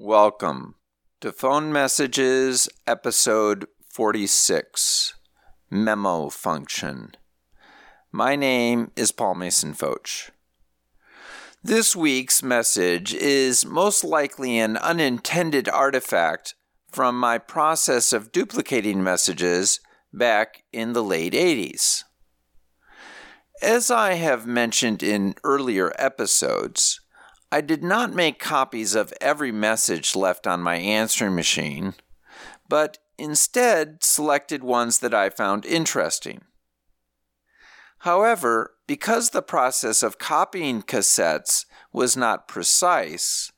Welcome to Phone Messages, episode 46 Memo Function. My name is Paul Mason Fotsch. This week's message is most likely an unintended artifact from my process of duplicating messages back in the late 80s. As I have mentioned in earlier episodes, I did not make copies of every message left on my answering machine, but instead selected ones that I found interesting. However, because the process of copying cassettes was not precise,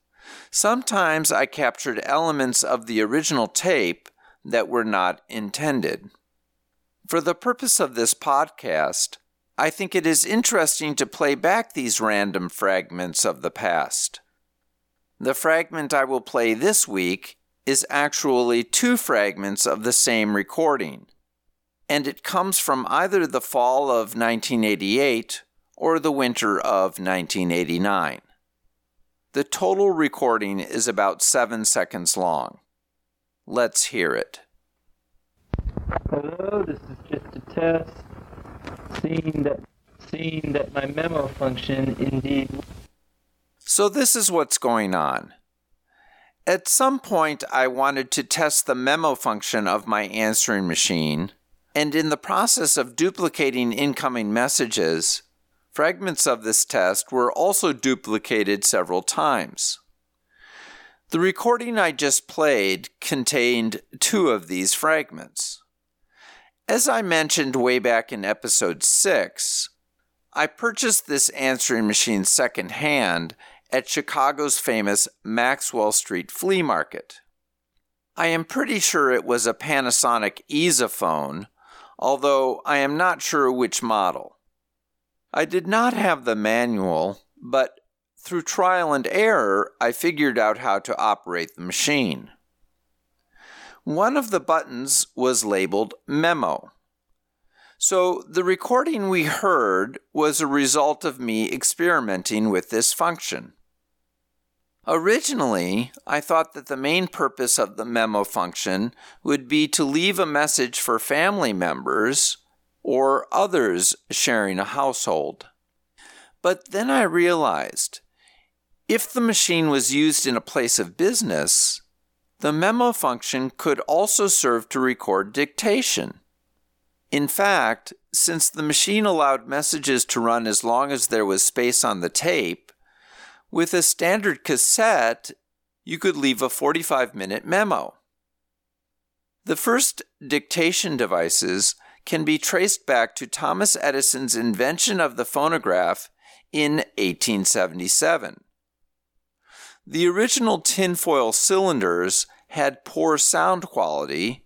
sometimes I captured elements of the original tape that were not intended. For the purpose of this podcast, I think it is interesting to play back these random fragments of the past. The fragment I will play this week is actually two fragments of the same recording, and it comes from either the fall of 1988 or the winter of 1989. The total recording is about seven seconds long. Let's hear it. Hello, this is just a test seeing that seeing that my memo function indeed So this is what's going on. At some point, I wanted to test the memo function of my answering machine, and in the process of duplicating incoming messages, fragments of this test were also duplicated several times. The recording I just played contained two of these fragments. As I mentioned way back in episode 6, I purchased this answering machine secondhand at Chicago's famous Maxwell Street Flea Market. I am pretty sure it was a Panasonic EasyPhone, although I am not sure which model. I did not have the manual, but through trial and error, I figured out how to operate the machine. One of the buttons was labeled Memo. So the recording we heard was a result of me experimenting with this function. Originally, I thought that the main purpose of the memo function would be to leave a message for family members or others sharing a household. But then I realized if the machine was used in a place of business, the memo function could also serve to record dictation. In fact, since the machine allowed messages to run as long as there was space on the tape, with a standard cassette, you could leave a 45 minute memo. The first dictation devices can be traced back to Thomas Edison's invention of the phonograph in 1877. The original tinfoil cylinders had poor sound quality,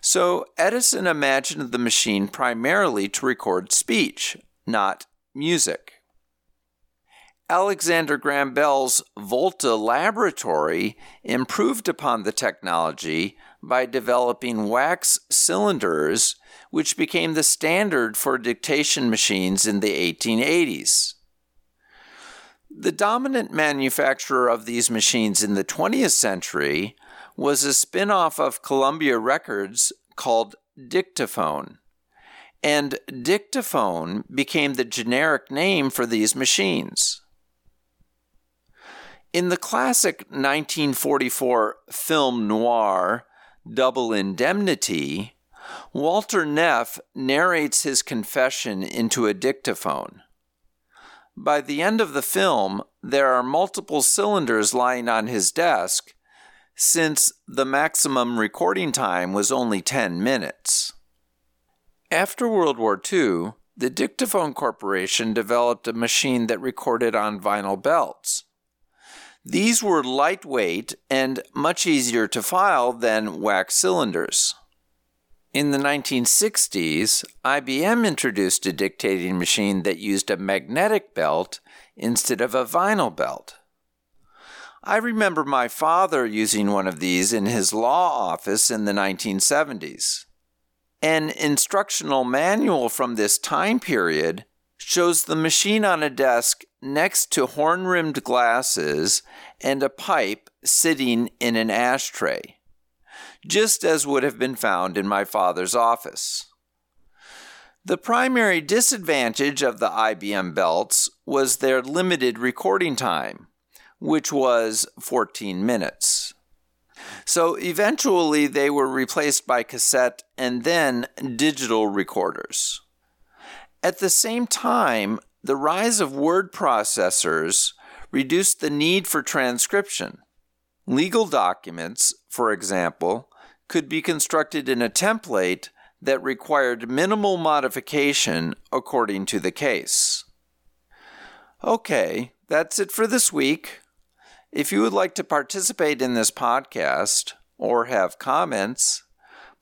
so Edison imagined the machine primarily to record speech, not music. Alexander Graham Bell's Volta laboratory improved upon the technology by developing wax cylinders, which became the standard for dictation machines in the 1880s. The dominant manufacturer of these machines in the 20th century was a spin off of Columbia Records called Dictaphone. And Dictaphone became the generic name for these machines. In the classic 1944 film noir, Double Indemnity, Walter Neff narrates his confession into a dictaphone. By the end of the film, there are multiple cylinders lying on his desk, since the maximum recording time was only 10 minutes. After World War II, the Dictaphone Corporation developed a machine that recorded on vinyl belts. These were lightweight and much easier to file than wax cylinders. In the 1960s, IBM introduced a dictating machine that used a magnetic belt instead of a vinyl belt. I remember my father using one of these in his law office in the 1970s. An instructional manual from this time period shows the machine on a desk next to horn rimmed glasses and a pipe sitting in an ashtray, just as would have been found in my father's office. The primary disadvantage of the IBM belts was their limited recording time, which was 14 minutes. So eventually they were replaced by cassette and then digital recorders. At the same time, the rise of word processors reduced the need for transcription. Legal documents, for example, could be constructed in a template that required minimal modification according to the case. Okay, that's it for this week. If you would like to participate in this podcast or have comments,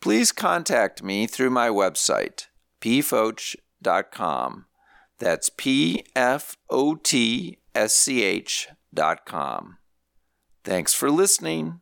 please contact me through my website, pfotsch.com. That's P F O T S C H dot com. Thanks for listening.